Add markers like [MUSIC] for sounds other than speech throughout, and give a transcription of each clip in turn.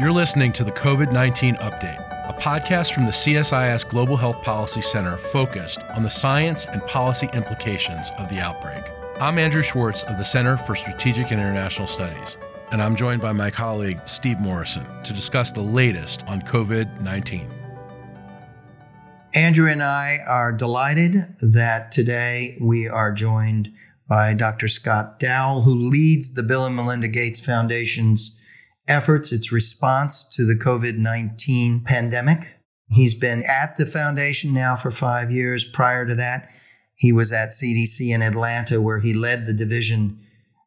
You're listening to the COVID 19 Update, a podcast from the CSIS Global Health Policy Center focused on the science and policy implications of the outbreak. I'm Andrew Schwartz of the Center for Strategic and International Studies, and I'm joined by my colleague Steve Morrison to discuss the latest on COVID 19. Andrew and I are delighted that today we are joined by Dr. Scott Dowell, who leads the Bill and Melinda Gates Foundation's efforts, its response to the COVID 19 pandemic. He's been at the foundation now for five years. Prior to that, he was at CDC in Atlanta, where he led the division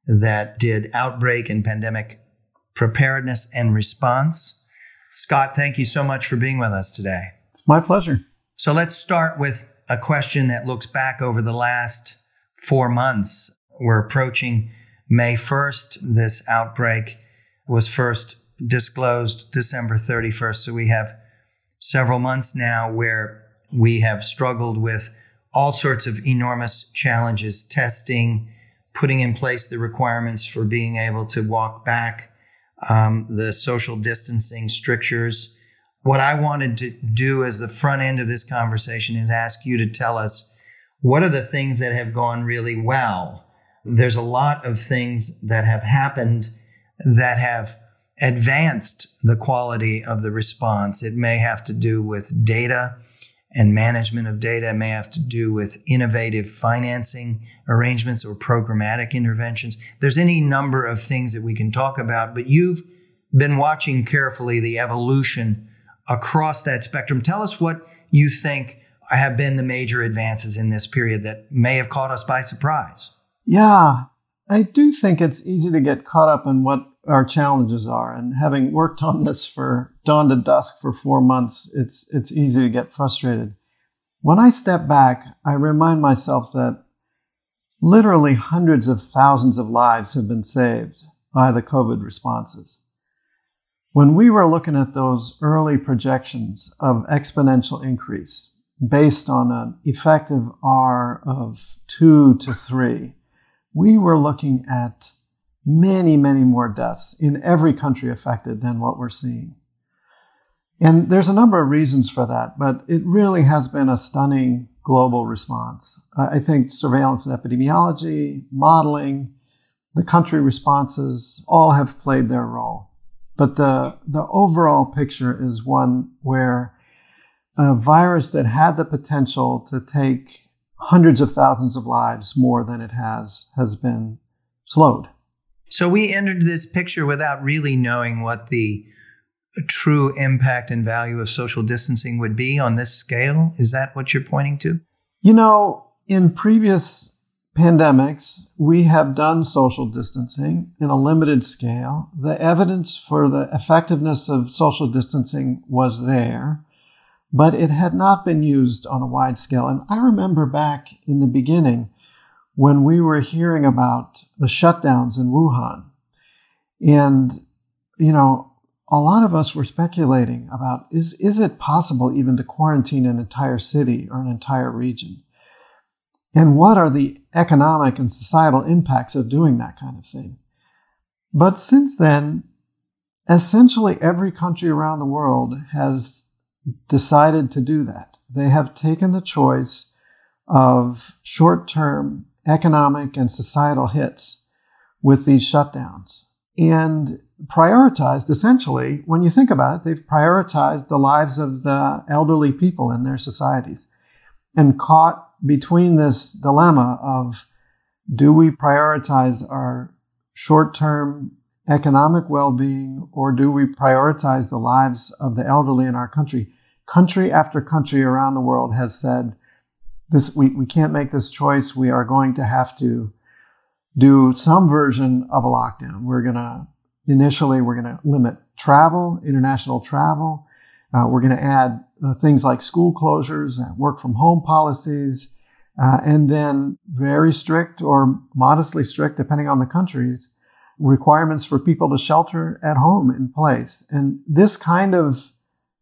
that did outbreak and pandemic preparedness and response. Scott, thank you so much for being with us today. It's my pleasure. So let's start with a question that looks back over the last four months. We're approaching May 1st. This outbreak was first disclosed December 31st. So we have several months now where we have struggled with all sorts of enormous challenges testing, putting in place the requirements for being able to walk back, um, the social distancing strictures. What I wanted to do as the front end of this conversation is ask you to tell us what are the things that have gone really well. There's a lot of things that have happened that have advanced the quality of the response. It may have to do with data and management of data. It may have to do with innovative financing arrangements or programmatic interventions. There's any number of things that we can talk about, but you've been watching carefully the evolution across that spectrum. Tell us what you think have been the major advances in this period that may have caught us by surprise. Yeah, I do think it's easy to get caught up in what our challenges are. And having worked on this for dawn to dusk for four months, it's, it's easy to get frustrated. When I step back, I remind myself that literally hundreds of thousands of lives have been saved by the COVID responses. When we were looking at those early projections of exponential increase based on an effective R of two to three, we were looking at many, many more deaths in every country affected than what we're seeing. And there's a number of reasons for that, but it really has been a stunning global response. I think surveillance and epidemiology, modeling, the country responses all have played their role. But the, the overall picture is one where a virus that had the potential to take hundreds of thousands of lives more than it has has been slowed. So we entered this picture without really knowing what the true impact and value of social distancing would be on this scale. Is that what you're pointing to? You know, in previous pandemics, we have done social distancing in a limited scale. The evidence for the effectiveness of social distancing was there but it had not been used on a wide scale. And I remember back in the beginning when we were hearing about the shutdowns in Wuhan. And, you know, a lot of us were speculating about is, is it possible even to quarantine an entire city or an entire region? And what are the economic and societal impacts of doing that kind of thing? But since then, essentially every country around the world has decided to do that. They have taken the choice of short term economic and societal hits with these shutdowns and prioritized essentially, when you think about it, they've prioritized the lives of the elderly people in their societies and caught between this dilemma of do we prioritize our short term economic well being or do we prioritize the lives of the elderly in our country? country after country around the world has said, this, we, we can't make this choice. We are going to have to do some version of a lockdown. We're going to, initially, we're going to limit travel, international travel. Uh, we're going to add uh, things like school closures and work from home policies. Uh, and then very strict or modestly strict, depending on the countries, requirements for people to shelter at home in place. And this kind of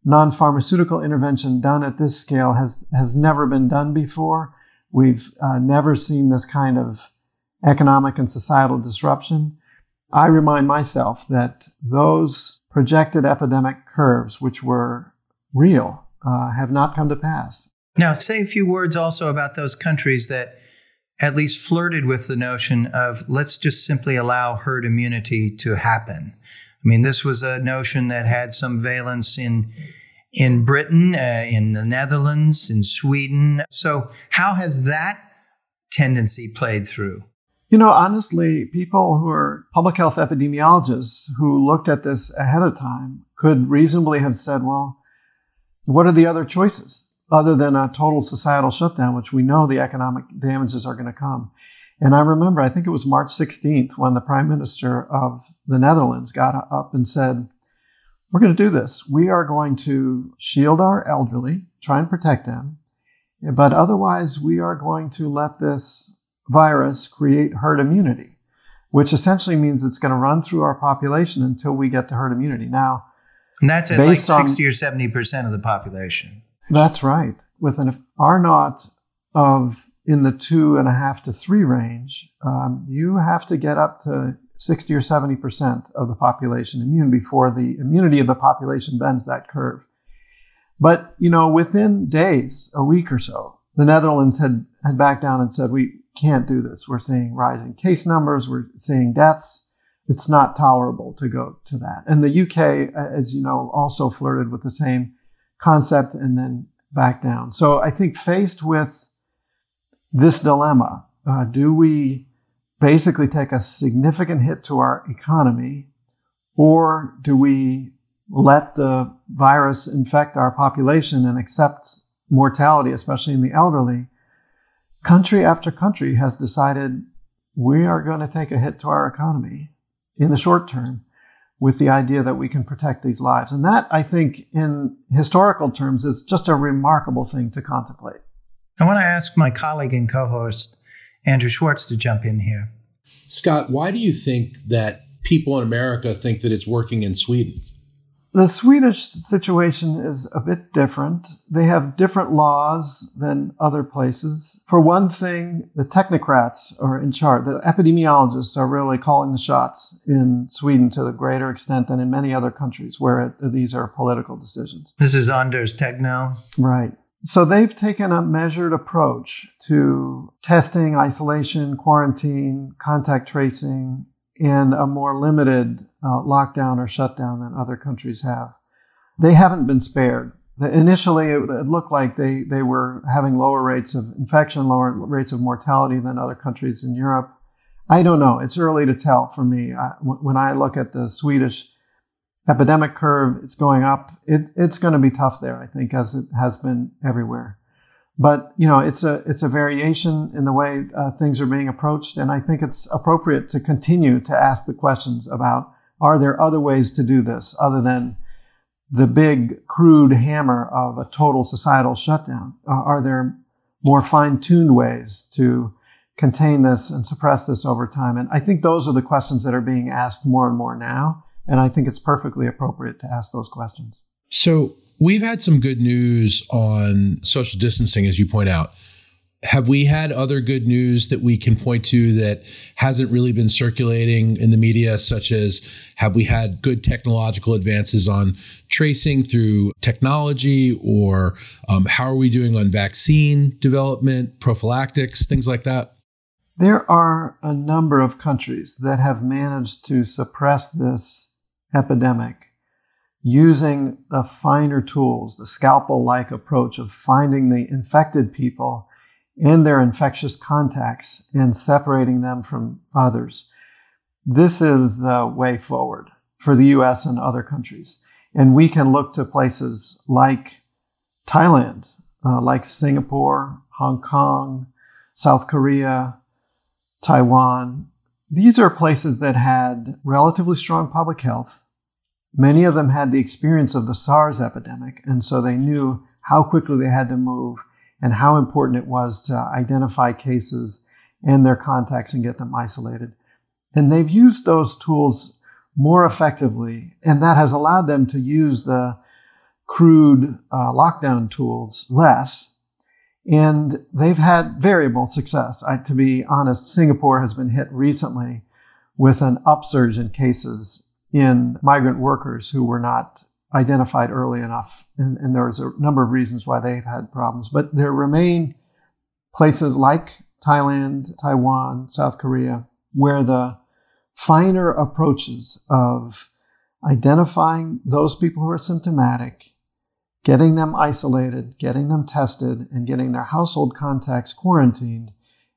non-pharmaceutical intervention done at this scale has, has never been done before. We've uh, never seen this kind of economic and societal disruption. I remind myself that those projected epidemic curves, which were real, uh, have not come to pass. Now, say a few words also about those countries that at least flirted with the notion of let's just simply allow herd immunity to happen. I mean, this was a notion that had some valence in in Britain, uh, in the Netherlands, in Sweden. So, how has that tendency played through? You know, honestly, people who are public health epidemiologists who looked at this ahead of time could reasonably have said, well, what are the other choices other than a total societal shutdown, which we know the economic damages are going to come? And I remember, I think it was March 16th when the prime minister of the Netherlands got up and said, we're going to do this. We are going to shield our elderly, try and protect them, but otherwise we are going to let this virus create herd immunity, which essentially means it's going to run through our population until we get to herd immunity. Now, and that's at like 60 on, or 70% of the population. That's right. With an R naught of in the two and a half to three range, um, you have to get up to 60 or 70% of the population immune before the immunity of the population bends that curve. But, you know, within days, a week or so, the Netherlands had, had backed down and said, we can't do this. We're seeing rising case numbers. We're seeing deaths. It's not tolerable to go to that. And the UK, as you know, also flirted with the same concept and then back down. So I think faced with this dilemma, uh, do we basically take a significant hit to our economy, or do we let the virus infect our population and accept mortality, especially in the elderly? Country after country has decided we are going to take a hit to our economy in the short term with the idea that we can protect these lives. And that, I think, in historical terms, is just a remarkable thing to contemplate. I want to ask my colleague and co host, Andrew Schwartz to jump in here. Scott, why do you think that people in America think that it's working in Sweden? The Swedish situation is a bit different. They have different laws than other places. For one thing, the technocrats are in charge. The epidemiologists are really calling the shots in Sweden to a greater extent than in many other countries where it, these are political decisions. This is Anders Tegnell. Right. So they've taken a measured approach to testing, isolation, quarantine, contact tracing, and a more limited uh, lockdown or shutdown than other countries have. They haven't been spared. Initially, it, looked like they, they were having lower rates of infection, lower rates of mortality than other countries in Europe. I don't know. It's early to tell for me. When I look at the Swedish epidemic curve, it's going up. It, it's going to be tough there, I think, as it has been everywhere. But you know, it's a it's a variation in the way uh, things are being approached, and I think it's appropriate to continue to ask the questions about: Are there other ways to do this other than the big crude hammer of a total societal shutdown? Uh, are there more fine-tuned ways to contain this and suppress this over time? And I think those are the questions that are being asked more and more now. And I think it's perfectly appropriate to ask those questions. So we've had some good news on social distancing, as you point out. Have we had other good news that we can point to that hasn't really been circulating in the media, such as have we had good technological advances on tracing through technology, or um, how are we doing on vaccine development, prophylactics, things like that? There are a number of countries that have managed to suppress this epidemic using the finer tools, the scalpel like approach of finding the infected people and their infectious contacts and separating them from others. This is the way forward for the US and other countries. And we can look to places like Thailand, uh, like Singapore, Hong Kong, South Korea, Taiwan, these are places that had relatively strong public health. Many of them had the experience of the SARS epidemic, and so they knew how quickly they had to move and how important it was to identify cases and their contacts and get them isolated. And they've used those tools more effectively, and that has allowed them to use the crude uh, lockdown tools less and they've had variable success. I, to be honest, Singapore has been hit recently with an upsurge in cases in migrant workers who were not identified early enough. And, and there's a number of reasons why they've had problems. But there remain places like Thailand, Taiwan, South Korea, where the finer approaches of identifying those people who are symptomatic, getting them isolated, getting them tested, and getting their household contacts quarantined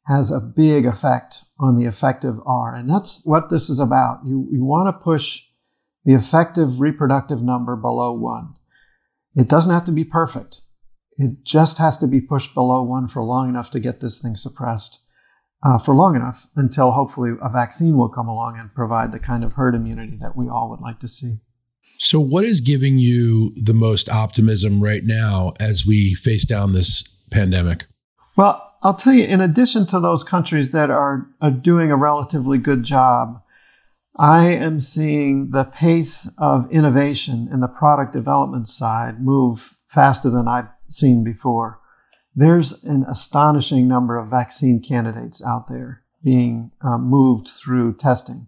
has a big effect on the effective R. And that's what this is about. You, you want to push the effective reproductive number below one. It doesn't have to be perfect. It just has to be pushed below one for long enough to get this thing suppressed uh, for long enough until hopefully a vaccine will come along and provide the kind of herd immunity that we all would like to see. So, what is giving you the most optimism right now as we face down this pandemic? Well, I'll tell you, in addition to those countries that are, are doing a relatively good job, I am seeing the pace of innovation in the product development side move faster than I've seen before. There's an astonishing number of vaccine candidates out there being uh, moved through testing.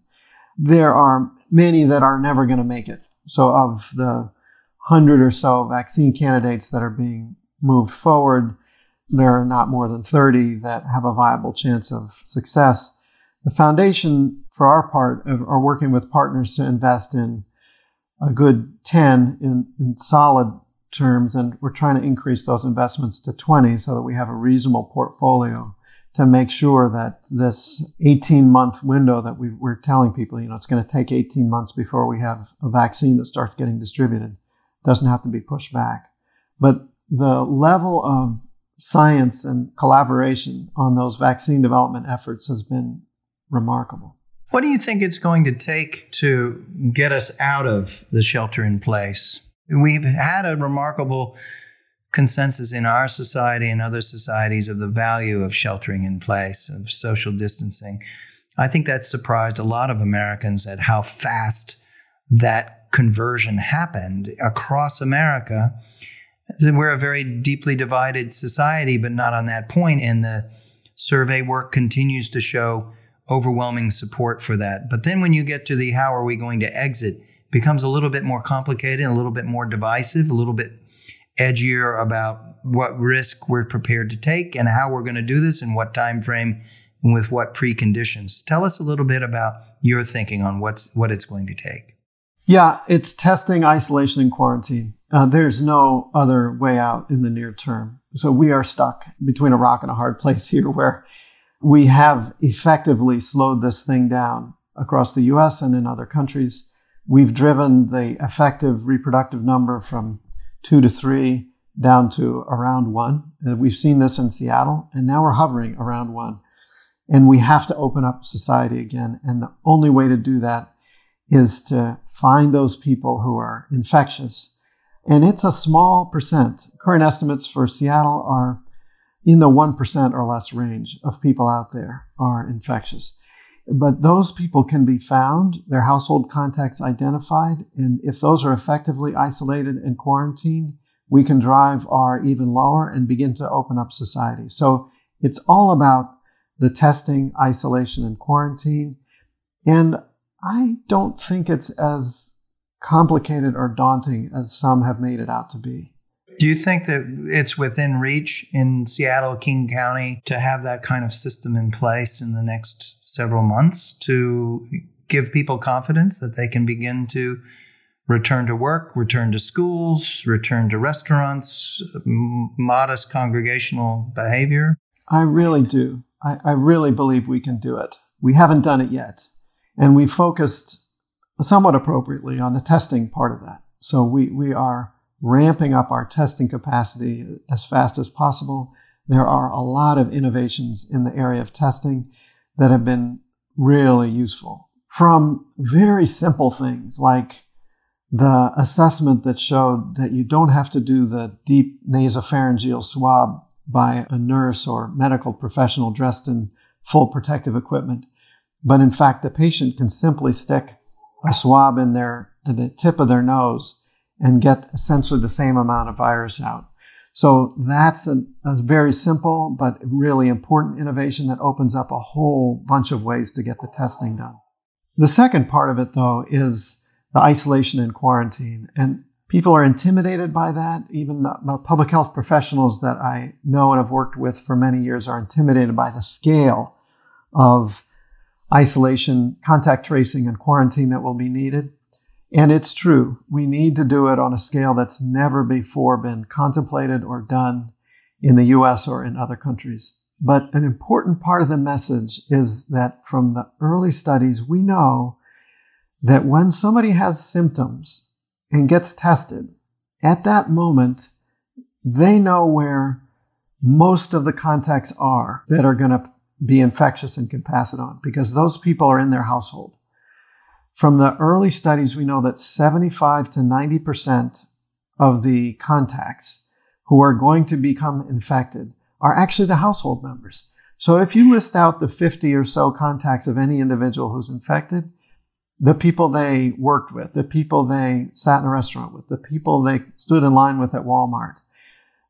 There are many that are never going to make it. So, of the hundred or so vaccine candidates that are being moved forward, there are not more than 30 that have a viable chance of success. The foundation, for our part, are working with partners to invest in a good 10 in, in solid terms, and we're trying to increase those investments to 20 so that we have a reasonable portfolio to make sure that this 18 month window that we, are telling people, you know, it's going to take 18 months before we have a vaccine that starts getting distributed, doesn't have to be pushed back. But the level of science and collaboration on those vaccine development efforts has been remarkable. What do you think it's going to take to get us out of the shelter in place? We've had a remarkable consensus in our society and other societies of the value of sheltering in place, of social distancing. I think that surprised a lot of Americans at how fast that conversion happened across America. We're a very deeply divided society, but not on that point. And the survey work continues to show overwhelming support for that. But then when you get to the how are we going to exit, becomes a little bit more complicated, a little bit more divisive, a little bit edgier about what risk we're prepared to take and how we're going to do this and what time frame and with what preconditions. Tell us a little bit about your thinking on what's what it's going to take. Yeah, it's testing, isolation, and quarantine. Uh, there's no other way out in the near term. So we are stuck between a rock and a hard place [LAUGHS] here where we have effectively slowed this thing down across the US and in other countries. We've driven the effective reproductive number from two to three down to around one. We've seen this in Seattle, and now we're hovering around one. And we have to open up society again. And the only way to do that is to find those people who are infectious. And it's a small percent. Current estimates for Seattle are in the 1% or less range of people out there are infectious. But those people can be found, their household contacts identified, and if those are effectively isolated and quarantined, we can drive R even lower and begin to open up society. So it's all about the testing, isolation, and quarantine. And I don't think it's as complicated or daunting as some have made it out to be. Do you think that it's within reach in Seattle, King County to have that kind of system in place in the next several months to give people confidence that they can begin to return to work, return to schools, return to restaurants, m- modest congregational behavior? I really do. I, I really believe we can do it. We haven't done it yet. And we focused somewhat appropriately on the testing part of that. So we, we are ramping up our testing capacity as fast as possible. There are a lot of innovations in the area of testing that have been really useful. From very simple things like the assessment that showed that you don't have to do the deep nasopharyngeal swab by a nurse or medical professional dressed in full protective equipment. But in fact, the patient can simply stick a swab in their, the tip of their nose and get essentially the same amount of virus out. So that's a, a, very simple but really important innovation that opens up a whole bunch of ways to get the testing done. The second part of it, though, is the isolation and quarantine. And people are intimidated by that. Even the public health professionals that I know and have worked with for many years are intimidated by the scale of isolation, contact tracing, and quarantine that will be needed. And it's true. We need to do it on a scale that's never before been contemplated or done in the US or in other countries. But an important part of the message is that from the early studies, we know that when somebody has symptoms and gets tested, at that moment, they know where most of the contacts are that are going to be infectious and can pass it on because those people are in their household. From the early studies, we know that 75 to 90% of the contacts who are going to become infected are actually the household members. So if you list out the 50 or so contacts of any individual who's infected, the people they worked with, the people they sat in a restaurant with, the people they stood in line with at Walmart,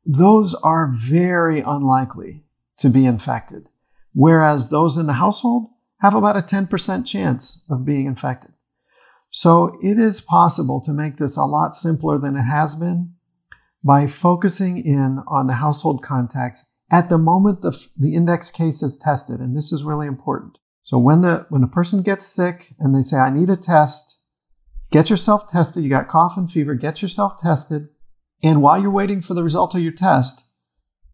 those are very unlikely to be infected. Whereas those in the household have about a 10% chance of being infected. So it is possible to make this a lot simpler than it has been by focusing in on the household contacts at the moment the, the index case is tested. And this is really important. So when the, when a person gets sick and they say, I need a test, get yourself tested. You got cough and fever, get yourself tested. And while you're waiting for the result of your test,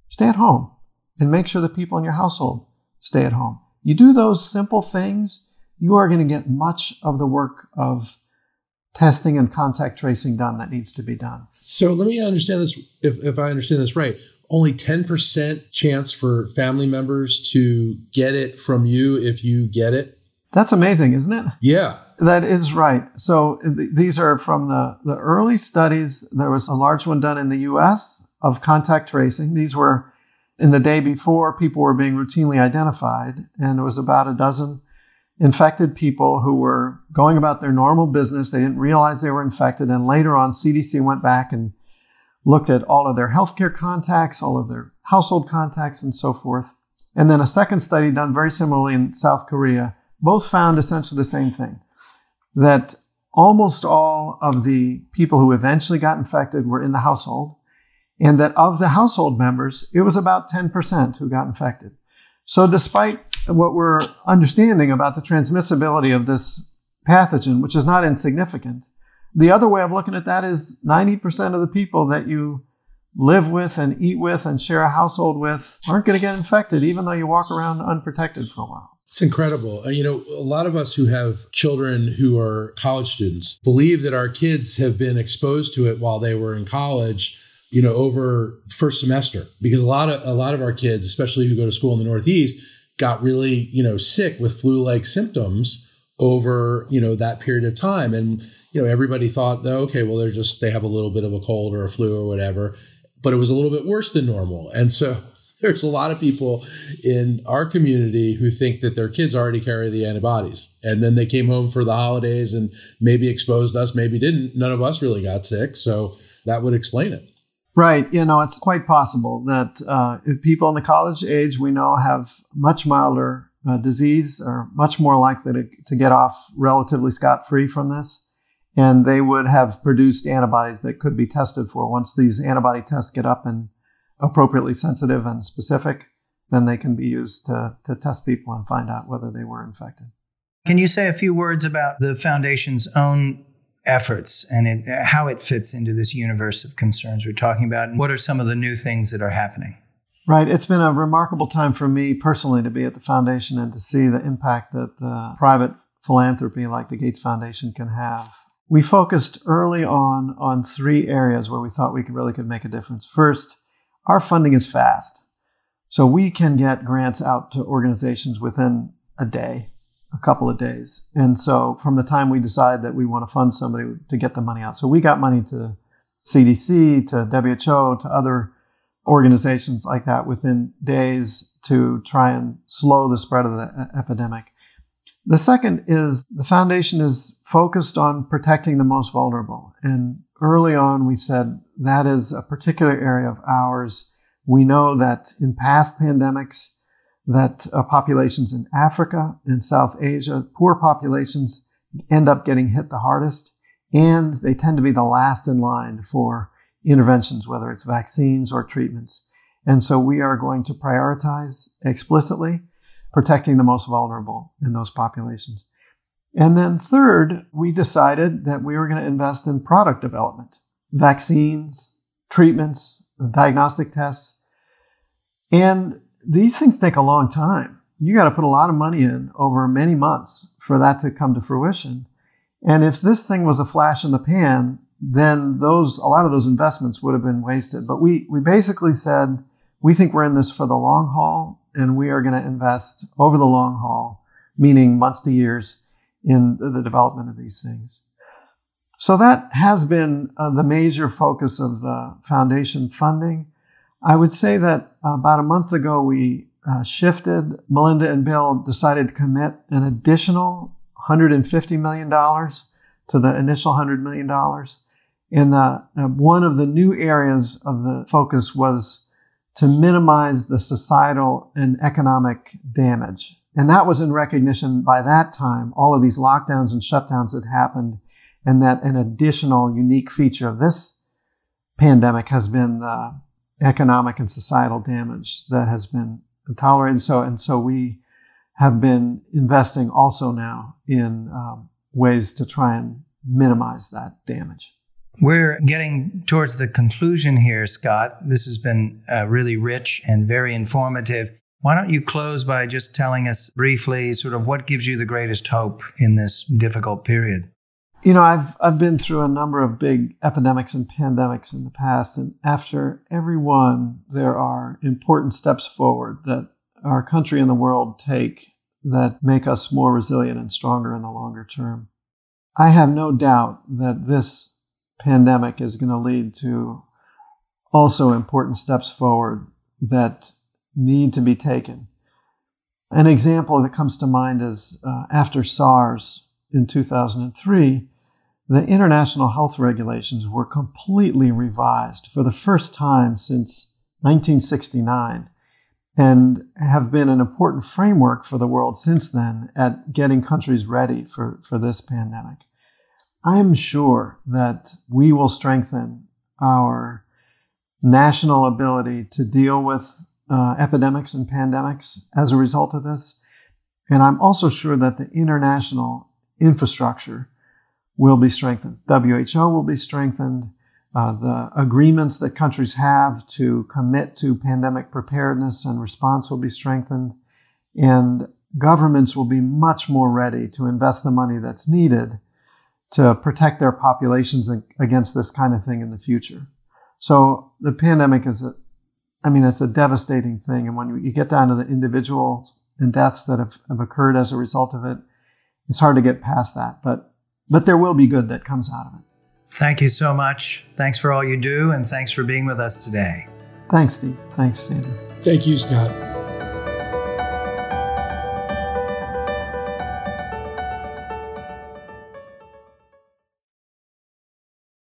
stay at home and make sure the people in your household stay at home. You do those simple things, you are going to get much of the work of testing and contact tracing done that needs to be done. So let me understand this if, if I understand this right. Only 10% chance for family members to get it from you if you get it. That's amazing, isn't it? Yeah. That is right. So uh, th- these are from the, the early studies. There was a large one done in the US of contact tracing. These were in the day before people were being routinely identified, and it was about a dozen infected people who were going about their normal business. They didn't realize they were infected. And later on, CDC went back and looked at all of their healthcare contacts, all of their household contacts, and so forth. And then a second study done very similarly in South Korea, both found essentially the same thing that almost all of the people who eventually got infected were in the household, and that of the household members, it was about 10% who got infected. So despite what we're understanding about the transmissibility of this pathogen, which is not insignificant, the other way of looking at that is 90% of the people that you live with and eat with and share a household with aren't going to get infected, even though you walk around unprotected for a while. It's incredible. Uh, you know, a lot of us who have children who are college students believe that our kids have been exposed to it while they were in college you know over first semester because a lot of a lot of our kids especially who go to school in the northeast got really you know sick with flu like symptoms over you know that period of time. And you know everybody thought oh, okay well they're just they have a little bit of a cold or a flu or whatever but it was a little bit worse than normal. And so [LAUGHS] there's a lot of people in our community who think that their kids already carry the antibodies and then they came home for the holidays and maybe exposed us maybe didn't. None of us really got sick so that would explain it Right. You know, it's quite possible that uh, people in the college age we know have much milder uh, disease are much more likely to, to get off relatively scot free from this. And they would have produced antibodies that could be tested for. Once these antibody tests get up and appropriately sensitive and specific, then they can be used to, to test people and find out whether they were infected. Can you say a few words about the foundation's own efforts and it, how it fits into this universe of concerns we're talking about and what are some of the new things that are happening. Right. It's been a remarkable time for me personally to be at the foundation and to see the impact that the private philanthropy like the gates foundation can have. We focused early on on three areas where we thought we could really could make a difference. First our funding is fast. So we can get grants out to organizations within a day a couple of days. And so from the time we decide that we want to fund somebody to get the money out. So we got money to CDC, to WHO, to other organizations like that within days to try and slow the spread of the epidemic. The second is the foundation is focused on protecting the most vulnerable. And early on, we said that is a particular area of ours. We know that in past pandemics, that uh, populations in Africa and South Asia, poor populations, end up getting hit the hardest. and they tend to be the last in line for interventions, whether it's vaccines or treatments. And so we are going to prioritize explicitly protecting the most vulnerable in those populations. And then third, we decided that we were going to invest in product development, vaccines, treatments, diagnostic tests. And these things take a long time. You got to put a lot of money in over many months for that to come to fruition. And if this thing was a flash in the pan, then those a lot of those investments would have been wasted. But we we basically said we think we're in this for the long haul and we are going to invest over the long haul, meaning months to years in the development of these things. So that has been uh, the major focus of the foundation funding. I would say that uh, about a month ago, we uh, shifted. Melinda and Bill decided to commit an additional $150 million to the initial $100 million. And the, uh, one of the new areas of the focus was to minimize the societal and economic damage. And that was in recognition by that time, all of these lockdowns and shutdowns had happened, and that an additional unique feature of this pandemic has been the economic and societal damage that has been tolerated. And so, and so we have been investing also now in um, ways to try and minimize that damage. We're getting towards the conclusion here, Scott. This has been uh, really rich and very informative. Why don't you close by just telling us briefly sort of what gives you the greatest hope in this difficult period? You know, I've I've been through a number of big epidemics and pandemics in the past, and after every one, there are important steps forward that our country and the world take that make us more resilient and stronger in the longer term. I have no doubt that this pandemic is going to lead to also important steps forward that need to be taken. An example that comes to mind is uh, after SARS in 2003, the international health regulations were completely revised for the first time since 1969 and have been an important framework for the world since then at getting countries ready for, for this pandemic. I'm sure that we will strengthen our national ability to deal with uh, epidemics and pandemics as a result of this. And I'm also sure that the international infrastructure will be strengthened. WHO will be strengthened. Uh, the agreements that countries have to commit to pandemic preparedness and response will be strengthened. And governments will be much more ready to invest the money that's needed to protect their populations against this kind of thing in the future. So the pandemic is a, I mean, it's a devastating thing. And when you get down to the individuals and deaths that have, have occurred as a result of it, it's hard to get past that. But, but there will be good that comes out of it. Thank you so much. Thanks for all you do, and thanks for being with us today. Thanks, Steve. Thanks, Andrew. Thank you, Scott.